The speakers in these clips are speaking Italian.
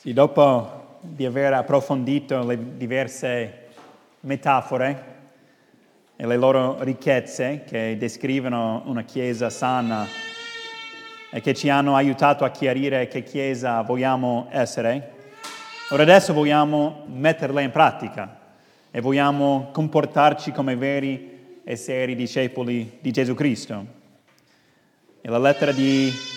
Sì, dopo di aver approfondito le diverse metafore e le loro ricchezze che descrivono una Chiesa sana e che ci hanno aiutato a chiarire che Chiesa vogliamo essere, ora adesso vogliamo metterle in pratica e vogliamo comportarci come veri e seri discepoli di Gesù Cristo. E la lettera di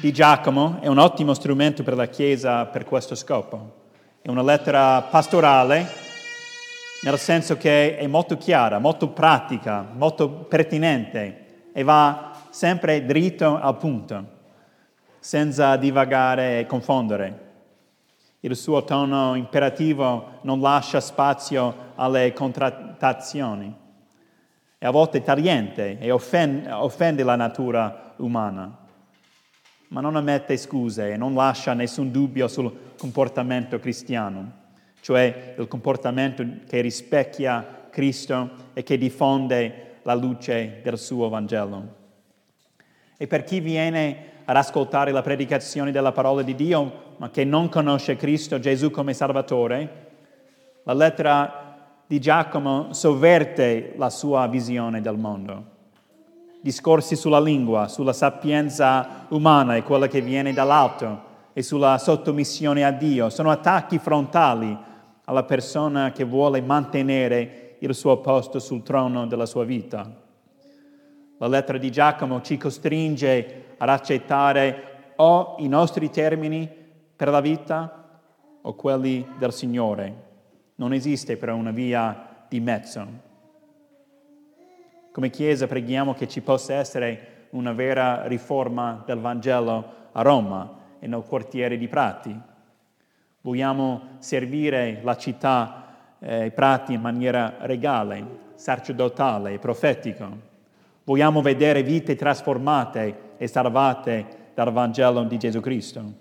di Giacomo è un ottimo strumento per la Chiesa per questo scopo. È una lettera pastorale, nel senso che è molto chiara, molto pratica, molto pertinente e va sempre dritto al punto, senza divagare e confondere. Il suo tono imperativo non lascia spazio alle contrattazioni. È a volte tagliente e offende, la natura umana ma non ammette scuse e non lascia nessun dubbio sul comportamento cristiano, cioè il comportamento che rispecchia Cristo e che diffonde la luce del suo Vangelo. E per chi viene ad ascoltare la predicazione della parola di Dio, ma che non conosce Cristo Gesù come Salvatore, la lettera di Giacomo sovverte la sua visione del mondo discorsi sulla lingua, sulla sapienza umana e quella che viene dall'alto e sulla sottomissione a Dio. Sono attacchi frontali alla persona che vuole mantenere il suo posto sul trono della sua vita. La lettera di Giacomo ci costringe ad accettare o i nostri termini per la vita o quelli del Signore. Non esiste però una via di mezzo. Come Chiesa preghiamo che ci possa essere una vera riforma del Vangelo a Roma e nel quartiere di Prati. Vogliamo servire la città e eh, Prati in maniera regale, sacerdotale e profetica. Vogliamo vedere vite trasformate e salvate dal Vangelo di Gesù Cristo.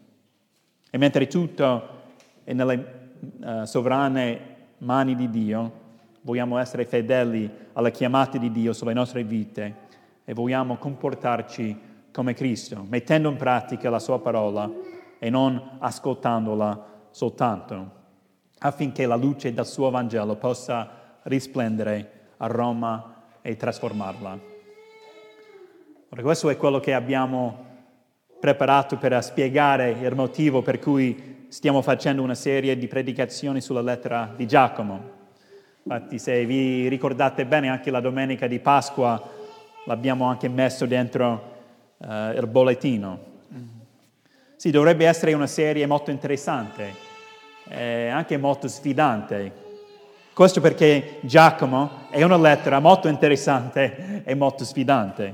E mentre tutto è nelle uh, sovrane mani di Dio, vogliamo essere fedeli alle chiamate di Dio sulle nostre vite e vogliamo comportarci come Cristo, mettendo in pratica la sua parola e non ascoltandola soltanto, affinché la luce del suo Vangelo possa risplendere a Roma e trasformarla. Ora, questo è quello che abbiamo preparato per spiegare il motivo per cui stiamo facendo una serie di predicazioni sulla lettera di Giacomo. Infatti se vi ricordate bene anche la domenica di Pasqua l'abbiamo anche messo dentro uh, il bollettino. Sì, dovrebbe essere una serie molto interessante e anche molto sfidante. Questo perché Giacomo è una lettera molto interessante e molto sfidante.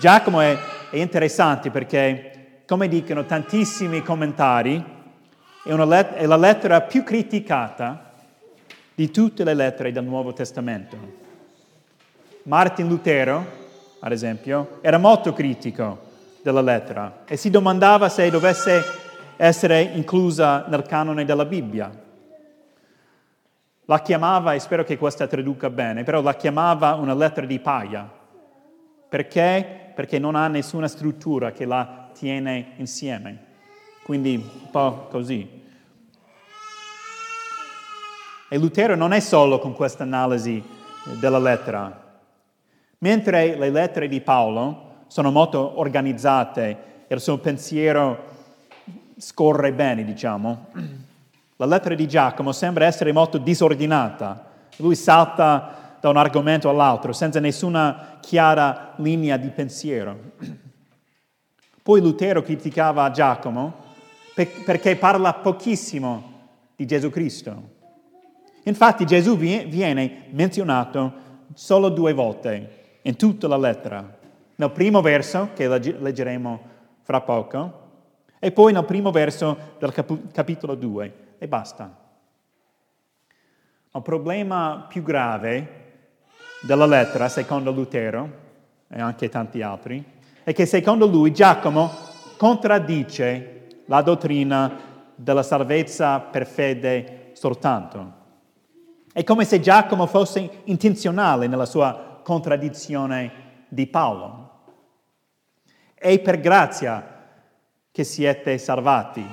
Giacomo è, è interessante perché, come dicono tantissimi commentari, è, let- è la lettera più criticata di tutte le lettere del Nuovo Testamento. Martin Lutero, ad esempio, era molto critico della lettera e si domandava se dovesse essere inclusa nel canone della Bibbia. La chiamava, e spero che questa traduca bene, però la chiamava una lettera di paia. Perché? Perché non ha nessuna struttura che la tiene insieme. Quindi un po' così. E Lutero non è solo con questa analisi della lettera. Mentre le lettere di Paolo sono molto organizzate e il suo pensiero scorre bene, diciamo, la lettera di Giacomo sembra essere molto disordinata. Lui salta da un argomento all'altro senza nessuna chiara linea di pensiero. Poi Lutero criticava Giacomo perché parla pochissimo di Gesù Cristo. Infatti Gesù viene menzionato solo due volte in tutta la lettera. Nel primo verso, che leggeremo fra poco, e poi nel primo verso del cap- capitolo 2, e basta. Il problema più grave della lettera, secondo Lutero, e anche tanti altri, è che secondo lui Giacomo contraddice la dottrina della salvezza per fede soltanto. È come se Giacomo fosse intenzionale nella sua contraddizione di Paolo. È per grazia che siete salvati,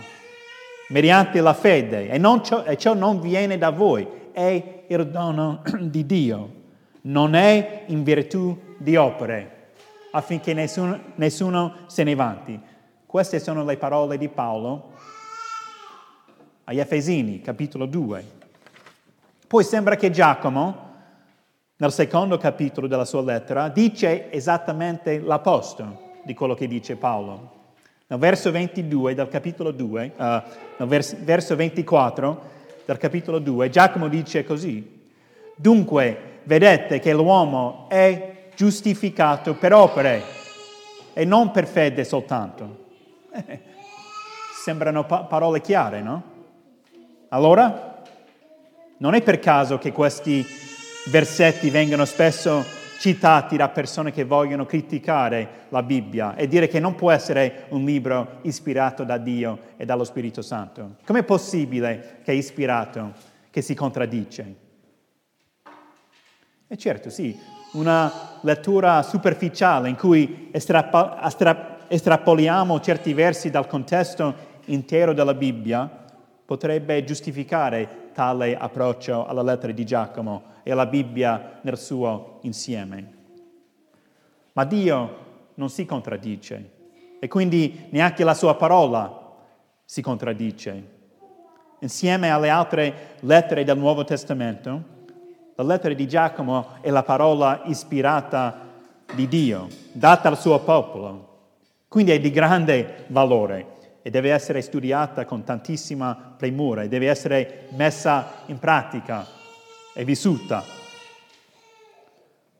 mediante la fede, e, ciò, e ciò non viene da voi, è il dono di Dio, non è in virtù di opere, affinché nessuno, nessuno se ne vanti. Queste sono le parole di Paolo agli Efesini, capitolo 2. Poi sembra che Giacomo, nel secondo capitolo della sua lettera, dice esattamente l'opposto di quello che dice Paolo. Nel verso 22 del capitolo 2, uh, nel vers- verso 24 del capitolo 2, Giacomo dice così, dunque vedete che l'uomo è giustificato per opere e non per fede soltanto. sembrano pa- parole chiare, no? Allora, non è per caso che questi versetti vengono spesso citati da persone che vogliono criticare la Bibbia e dire che non può essere un libro ispirato da Dio e dallo Spirito Santo. Com'è possibile che è ispirato, che si contraddice? E certo, sì, una lettura superficiale in cui estrapa- astra- estrapoliamo certi versi dal contesto intero della Bibbia potrebbe giustificare tale approccio alla lettera di Giacomo e alla Bibbia nel suo insieme. Ma Dio non si contraddice e quindi neanche la sua parola si contraddice. Insieme alle altre lettere del Nuovo Testamento, la lettera di Giacomo è la parola ispirata di Dio, data al suo popolo. Quindi è di grande valore e deve essere studiata con tantissima premura e deve essere messa in pratica e vissuta.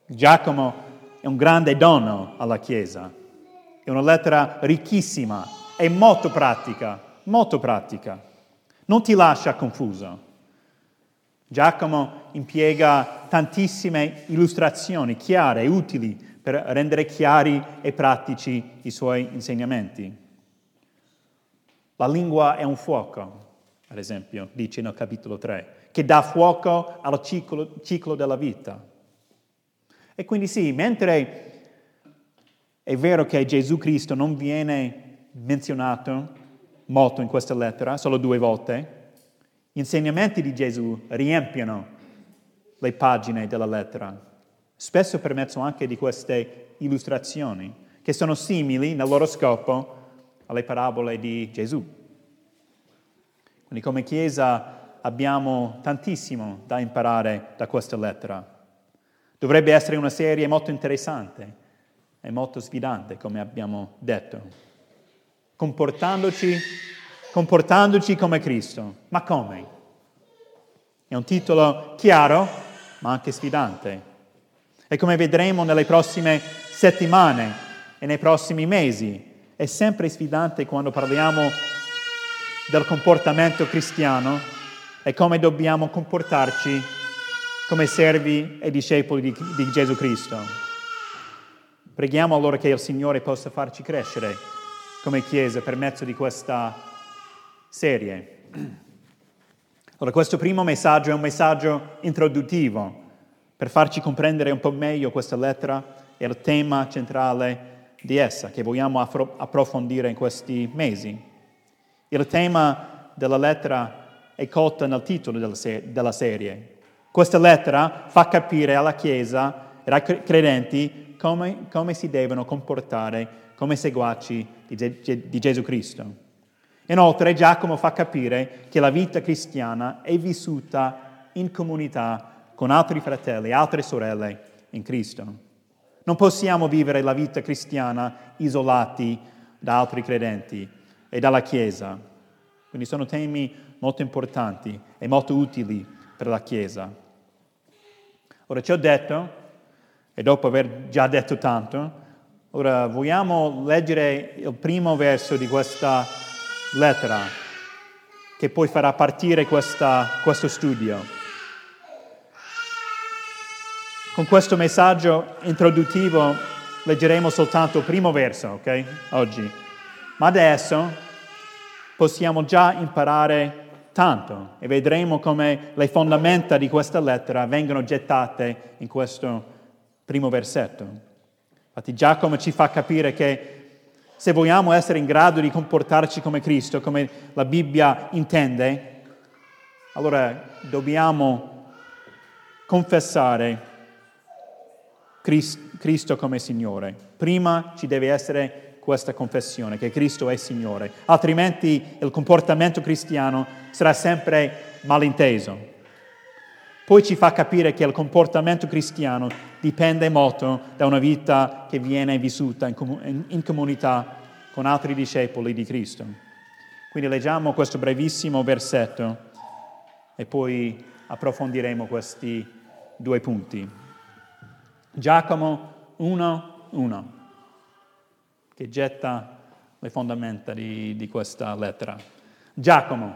Giacomo è un grande dono alla Chiesa, è una lettera ricchissima e molto pratica, molto pratica. Non ti lascia confuso. Giacomo impiega tantissime illustrazioni chiare e utili per rendere chiari e pratici i suoi insegnamenti. La lingua è un fuoco, ad esempio, dice nel capitolo 3 che dà fuoco al ciclo, ciclo della vita. E quindi sì, mentre è vero che Gesù Cristo non viene menzionato molto in questa lettera, solo due volte, gli insegnamenti di Gesù riempiono le pagine della lettera, spesso per mezzo anche di queste illustrazioni, che sono simili nel loro scopo alle parabole di Gesù. Quindi come Chiesa abbiamo tantissimo da imparare da questa lettera. Dovrebbe essere una serie molto interessante e molto sfidante, come abbiamo detto. Comportandoci, comportandoci come Cristo. Ma come? È un titolo chiaro, ma anche sfidante. E come vedremo nelle prossime settimane e nei prossimi mesi, è sempre sfidante quando parliamo del comportamento cristiano e come dobbiamo comportarci come servi e discepoli di, di Gesù Cristo. Preghiamo allora che il Signore possa farci crescere come Chiesa per mezzo di questa serie. Allora, questo primo messaggio è un messaggio introduttivo per farci comprendere un po' meglio questa lettera e il tema centrale di essa che vogliamo approfondire in questi mesi. Il tema della lettera è colta nel titolo della, se- della serie. Questa lettera fa capire alla Chiesa e ai credenti come, come si devono comportare come seguaci di, Ge- di Gesù Cristo. Inoltre Giacomo fa capire che la vita cristiana è vissuta in comunità con altri fratelli altre sorelle in Cristo. Non possiamo vivere la vita cristiana isolati da altri credenti e dalla Chiesa. Quindi sono temi molto importanti e molto utili per la Chiesa. Ora ci ho detto, e dopo aver già detto tanto, ora vogliamo leggere il primo verso di questa lettera che poi farà partire questa, questo studio. Con questo messaggio introduttivo leggeremo soltanto il primo verso, ok? Oggi. Ma adesso possiamo già imparare tanto e vedremo come le fondamenta di questa lettera vengono gettate in questo primo versetto. Infatti Giacomo ci fa capire che se vogliamo essere in grado di comportarci come Cristo, come la Bibbia intende, allora dobbiamo confessare Cristo come Signore. Prima ci deve essere questa confessione, che Cristo è Signore, altrimenti il comportamento cristiano sarà sempre malinteso. Poi ci fa capire che il comportamento cristiano dipende molto da una vita che viene vissuta in, com- in comunità con altri discepoli di Cristo. Quindi leggiamo questo brevissimo versetto e poi approfondiremo questi due punti. Giacomo 1.1, che getta le fondamenta di, di questa lettera. Giacomo,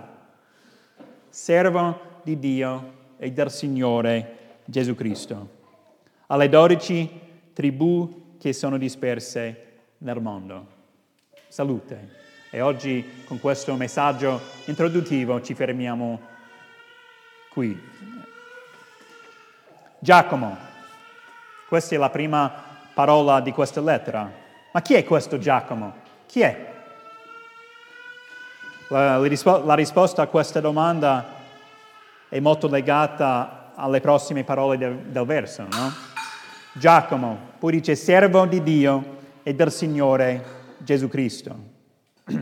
servo di Dio e del Signore Gesù Cristo, alle dodici tribù che sono disperse nel mondo. Salute. E oggi con questo messaggio introduttivo ci fermiamo qui. Giacomo, questa è la prima parola di questa lettera. Ma chi è questo Giacomo? Chi è? La, la risposta a questa domanda è molto legata alle prossime parole del, del verso, no? Giacomo, poi dice servo di Dio e del Signore Gesù Cristo.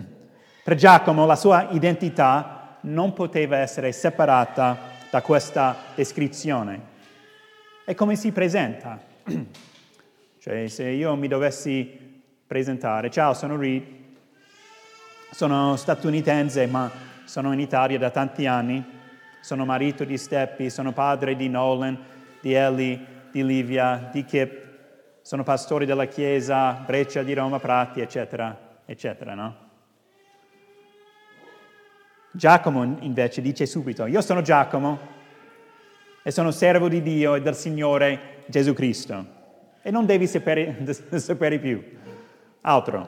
Per Giacomo la sua identità non poteva essere separata da questa descrizione. E come si presenta? Cioè, se io mi dovessi presentare, ciao, sono Reed, sono statunitense, ma sono in Italia da tanti anni, sono marito di Steppi, sono padre di Nolan, di Ellie, di Livia, di Kip, sono pastore della chiesa Breccia di Roma Prati, eccetera, eccetera, no? Giacomo invece dice subito, io sono Giacomo e sono servo di Dio e del Signore Gesù Cristo. E non devi sapere, sapere più. Altro.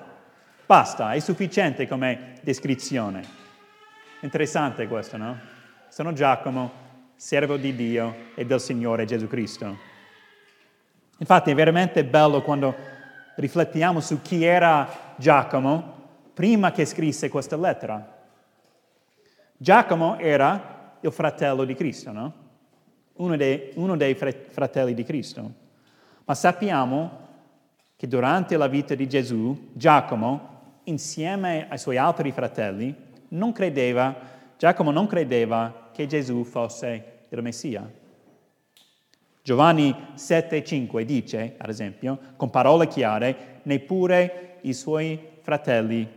Basta, è sufficiente come descrizione. Interessante questo, no? Sono Giacomo, servo di Dio e del Signore Gesù Cristo. Infatti è veramente bello quando riflettiamo su chi era Giacomo prima che scrisse questa lettera. Giacomo era il fratello di Cristo, no? Uno dei, uno dei fratelli di Cristo. Ma sappiamo che durante la vita di Gesù, Giacomo, insieme ai suoi altri fratelli, non credeva Giacomo non credeva che Gesù fosse il Messia. Giovanni 7,5 dice, ad esempio, con parole chiare, neppure i suoi fratelli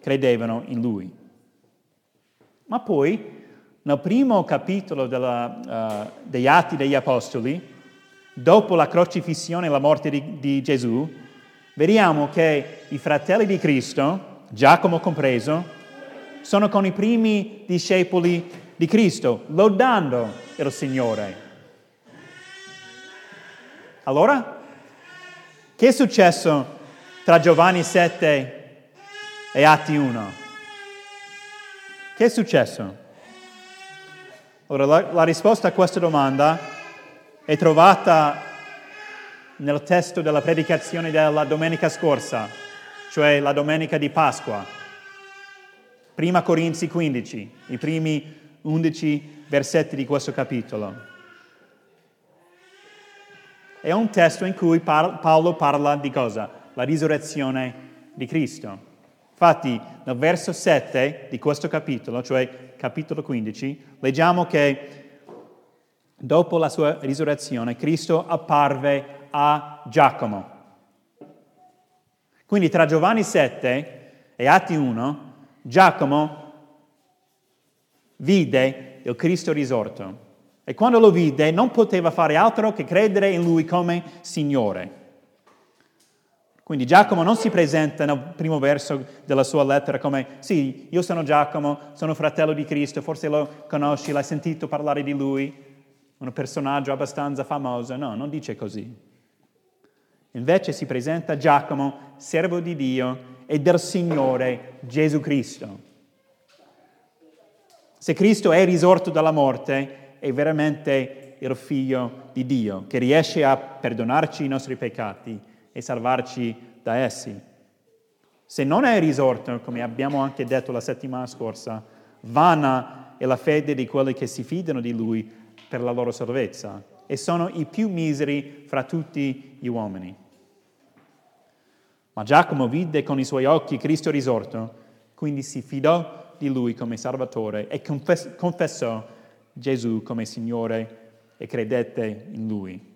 credevano in lui. Ma poi, nel primo capitolo della, uh, degli Atti degli Apostoli, dopo la crocifissione e la morte di, di Gesù, vediamo che i fratelli di Cristo, Giacomo compreso, sono con i primi discepoli di Cristo, lodando il Signore. Allora, che è successo tra Giovanni 7 e Atti 1? Che è successo? Allora, la, la risposta a questa domanda è trovata nel testo della predicazione della domenica scorsa, cioè la domenica di Pasqua. Prima Corinzi 15, i primi 11 versetti di questo capitolo. È un testo in cui Paolo parla di cosa? La risurrezione di Cristo. Infatti, nel verso 7 di questo capitolo, cioè capitolo 15, leggiamo che dopo la sua risurrezione Cristo apparve a Giacomo. Quindi tra Giovanni 7 e Atti 1 Giacomo vide il Cristo risorto e quando lo vide non poteva fare altro che credere in lui come Signore. Quindi Giacomo non si presenta nel primo verso della sua lettera come sì, io sono Giacomo, sono fratello di Cristo, forse lo conosci, l'hai sentito parlare di lui, un personaggio abbastanza famoso. No, non dice così. Invece si presenta Giacomo, servo di Dio, e del Signore Gesù Cristo. Se Cristo è risorto dalla morte, è veramente il figlio di Dio, che riesce a perdonarci i nostri peccati e salvarci da essi. Se non è risorto, come abbiamo anche detto la settimana scorsa, vana è la fede di quelli che si fidano di Lui per la loro salvezza e sono i più miseri fra tutti gli uomini. Ma Giacomo vide con i suoi occhi Cristo risorto, quindi si fidò di Lui come Salvatore e confessò Gesù come Signore e credette in Lui.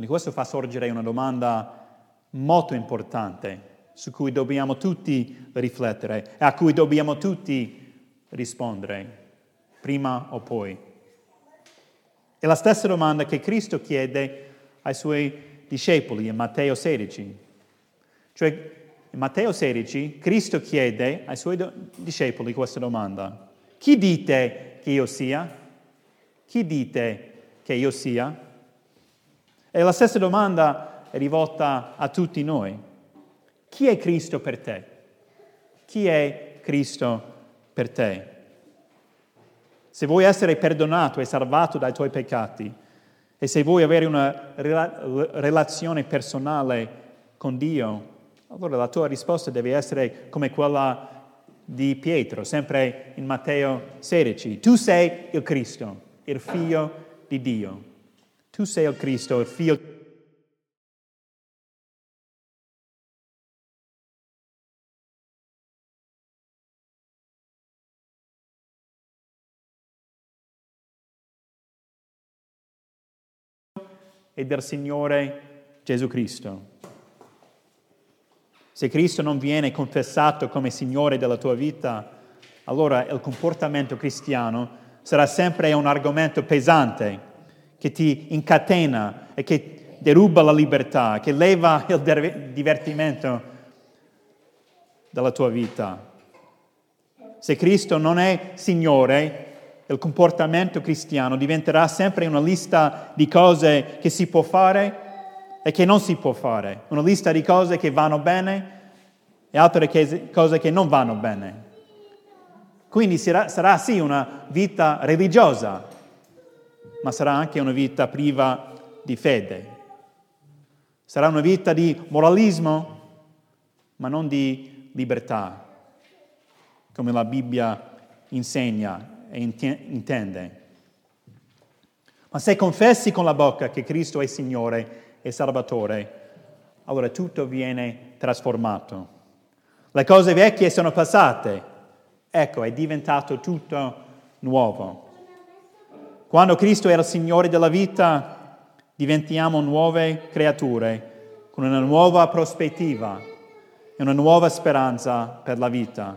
Quindi questo fa sorgere una domanda molto importante su cui dobbiamo tutti riflettere e a cui dobbiamo tutti rispondere, prima o poi. È la stessa domanda che Cristo chiede ai suoi discepoli in Matteo 16. Cioè, in Matteo 16, Cristo chiede ai suoi discepoli questa domanda. Chi dite che io sia? Chi dite che io sia? E la stessa domanda è rivolta a tutti noi. Chi è Cristo per te? Chi è Cristo per te? Se vuoi essere perdonato e salvato dai tuoi peccati e se vuoi avere una relazione personale con Dio, allora la tua risposta deve essere come quella di Pietro, sempre in Matteo 16. Tu sei il Cristo, il figlio di Dio. Tu sei il Cristo, il figlio e del Signore Gesù Cristo. Se Cristo non viene confessato come Signore della tua vita, allora il comportamento cristiano sarà sempre un argomento pesante che ti incatena e che deruba la libertà, che leva il divertimento dalla tua vita. Se Cristo non è Signore, il comportamento cristiano diventerà sempre una lista di cose che si può fare e che non si può fare, una lista di cose che vanno bene e altre cose che non vanno bene. Quindi sarà, sarà sì una vita religiosa, ma sarà anche una vita priva di fede. Sarà una vita di moralismo, ma non di libertà, come la Bibbia insegna e intende. Ma se confessi con la bocca che Cristo è Signore e Salvatore, allora tutto viene trasformato. Le cose vecchie sono passate, ecco, è diventato tutto nuovo. Quando Cristo è il Signore della vita, diventiamo nuove creature con una nuova prospettiva e una nuova speranza per la vita.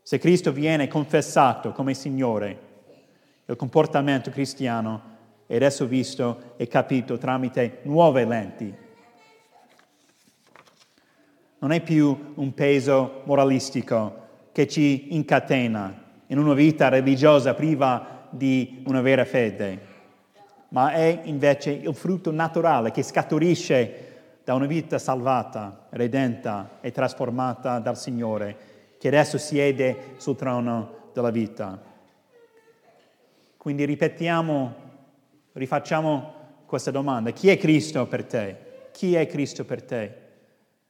Se Cristo viene confessato come Signore, il comportamento cristiano è adesso visto e capito tramite nuove lenti. Non è più un peso moralistico che ci incatena in una vita religiosa priva di una vera fede, ma è invece il frutto naturale che scaturisce da una vita salvata, redenta e trasformata dal Signore, che adesso siede sul trono della vita. Quindi ripetiamo, rifacciamo questa domanda. Chi è Cristo per te? Chi è Cristo per te?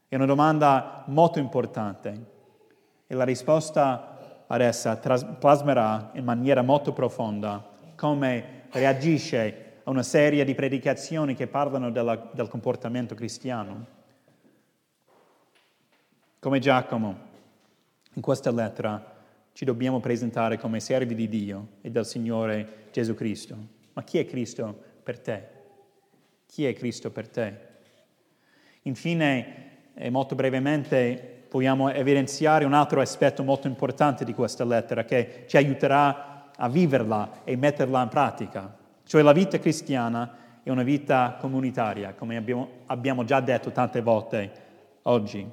È una domanda molto importante e la risposta ad essa plasmerà in maniera molto profonda come reagisce a una serie di predicazioni che parlano della, del comportamento cristiano. Come Giacomo, in questa lettera ci dobbiamo presentare come servi di Dio e del Signore Gesù Cristo. Ma chi è Cristo per te? Chi è Cristo per te? Infine, molto brevemente, vogliamo evidenziare un altro aspetto molto importante di questa lettera che ci aiuterà a viverla e metterla in pratica. Cioè la vita cristiana è una vita comunitaria, come abbiamo, abbiamo già detto tante volte oggi.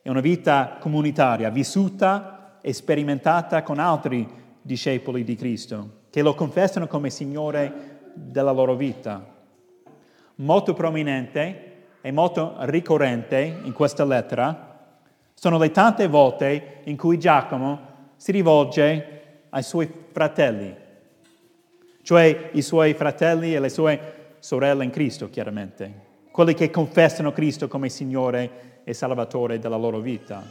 È una vita comunitaria, vissuta e sperimentata con altri discepoli di Cristo, che lo confessano come Signore della loro vita. Molto prominente e molto ricorrente in questa lettera sono le tante volte in cui Giacomo si rivolge ai suoi fratelli, cioè i suoi fratelli e le sue sorelle in Cristo, chiaramente. quelli che confessano Cristo come Signore e Salvatore della loro vita.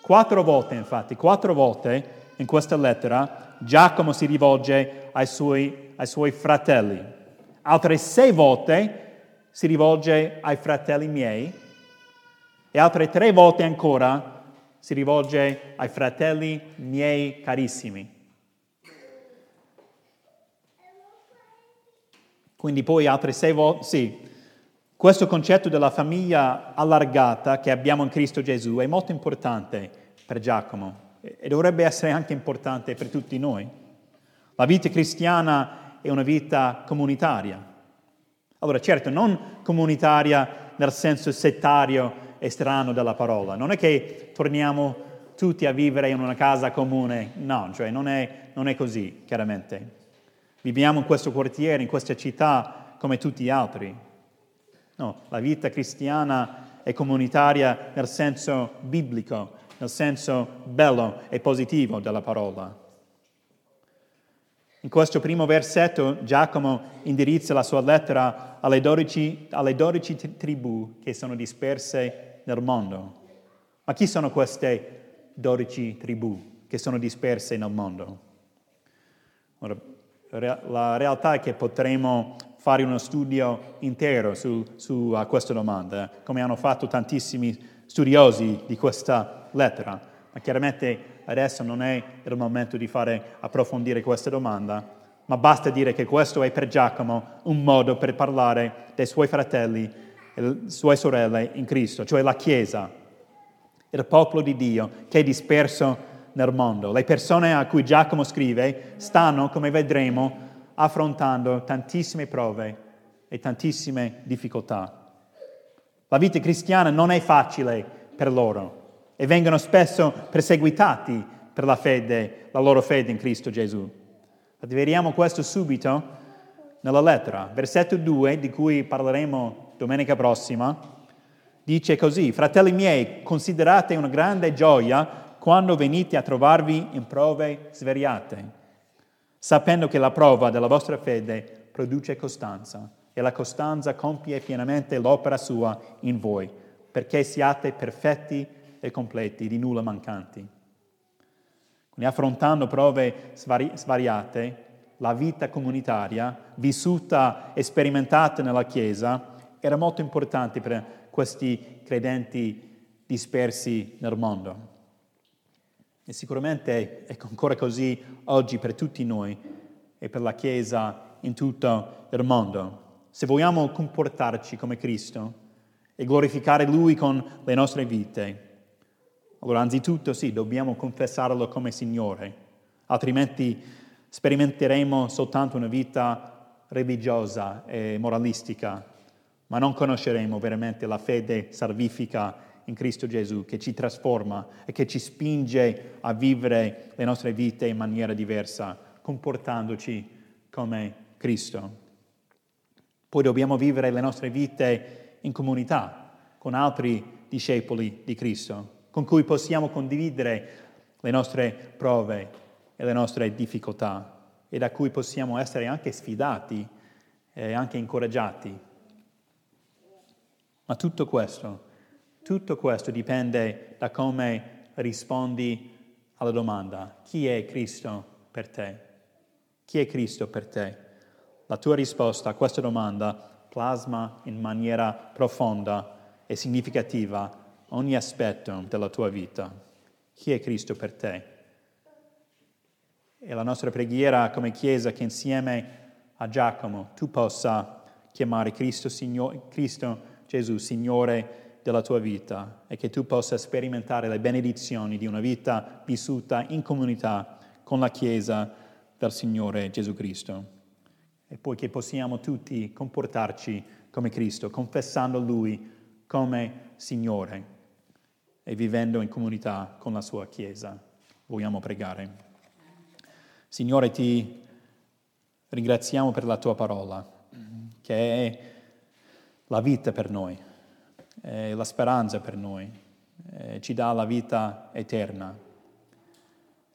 Quattro volte, infatti, quattro volte in questa lettera Giacomo si rivolge ai suoi, ai suoi fratelli. Altre sei volte si rivolge ai fratelli miei e altre tre volte ancora si rivolge ai fratelli miei carissimi. Quindi poi altre sei volte, sì, questo concetto della famiglia allargata che abbiamo in Cristo Gesù è molto importante per Giacomo e dovrebbe essere anche importante per tutti noi. La vita cristiana è una vita comunitaria. Allora, certo, non comunitaria nel senso settario e strano della parola. Non è che torniamo tutti a vivere in una casa comune, no, cioè non è, non è così, chiaramente. Viviamo in questo quartiere, in questa città, come tutti gli altri. No, la vita cristiana è comunitaria nel senso biblico, nel senso bello e positivo della parola. In questo primo versetto Giacomo indirizza la sua lettera alle dodici, alle dodici tribù che sono disperse nel mondo. Ma chi sono queste dodici tribù che sono disperse nel mondo? Ora, la realtà è che potremo fare uno studio intero su, su questa domanda, come hanno fatto tantissimi studiosi di questa lettera, ma chiaramente adesso non è il momento di fare approfondire questa domanda, ma basta dire che questo è per Giacomo un modo per parlare dei suoi fratelli e sue sorelle in Cristo, cioè la Chiesa, il popolo di Dio che è disperso nel mondo. Le persone a cui Giacomo scrive stanno, come vedremo, affrontando tantissime prove e tantissime difficoltà. La vita cristiana non è facile per loro e vengono spesso perseguitati per la fede, la loro fede in Cristo Gesù. Vediamo questo subito nella lettera. Versetto 2, di cui parleremo domenica prossima, dice così, fratelli miei, considerate una grande gioia quando venite a trovarvi in prove svariate, sapendo che la prova della vostra fede produce costanza e la costanza compie pienamente l'opera sua in voi, perché siate perfetti e completi, di nulla mancanti. Quindi affrontando prove svari- svariate, la vita comunitaria, vissuta e sperimentata nella Chiesa, era molto importante per questi credenti dispersi nel mondo. E sicuramente è ancora così oggi per tutti noi e per la Chiesa in tutto il mondo. Se vogliamo comportarci come Cristo e glorificare Lui con le nostre vite, allora anzitutto sì, dobbiamo confessarlo come Signore, altrimenti sperimenteremo soltanto una vita religiosa e moralistica, ma non conosceremo veramente la fede salvifica in Cristo Gesù che ci trasforma e che ci spinge a vivere le nostre vite in maniera diversa, comportandoci come Cristo. Poi dobbiamo vivere le nostre vite in comunità con altri discepoli di Cristo, con cui possiamo condividere le nostre prove e le nostre difficoltà e da cui possiamo essere anche sfidati e anche incoraggiati. Ma tutto questo tutto questo dipende da come rispondi alla domanda, chi è Cristo per te? Chi è Cristo per te? La tua risposta a questa domanda plasma in maniera profonda e significativa ogni aspetto della tua vita. Chi è Cristo per te? E la nostra preghiera come Chiesa che insieme a Giacomo tu possa chiamare Cristo, Signore, Cristo Gesù Signore della tua vita e che tu possa sperimentare le benedizioni di una vita vissuta in comunità con la Chiesa del Signore Gesù Cristo. E poi che possiamo tutti comportarci come Cristo, confessando Lui come Signore e vivendo in comunità con la sua Chiesa. Vogliamo pregare. Signore, ti ringraziamo per la tua parola, che è la vita per noi è la speranza per noi, ci dà la vita eterna.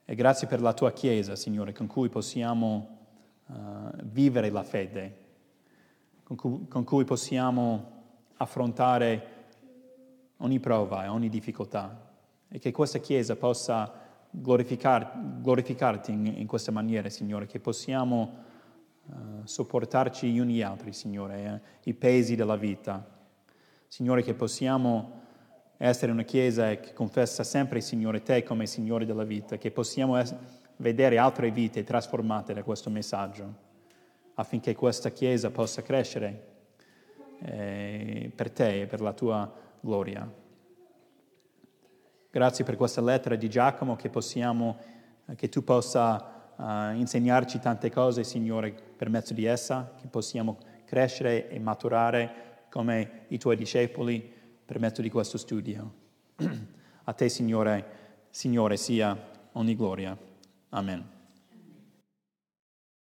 E grazie per la tua Chiesa, Signore, con cui possiamo uh, vivere la fede, con cui, con cui possiamo affrontare ogni prova e ogni difficoltà e che questa Chiesa possa glorificar, glorificarti in, in, questa maniera, Signore, che possiamo uh, sopportarci gli uni gli altri, Signore, eh, i pesi della vita. Signore, che possiamo essere una Chiesa che confessa sempre, Signore, Te come Signore della vita, che possiamo es- vedere altre vite trasformate da questo messaggio, affinché questa Chiesa possa crescere eh, per Te e per la Tua gloria. Grazie per questa lettera di Giacomo che possiamo, eh, che tu possa uh, insegnarci tante cose, Signore, per mezzo di essa, che possiamo crescere e maturare come i tuoi discepoli per mezzo di questo studio. A te, Signore, Signore, sia ogni gloria. Amen.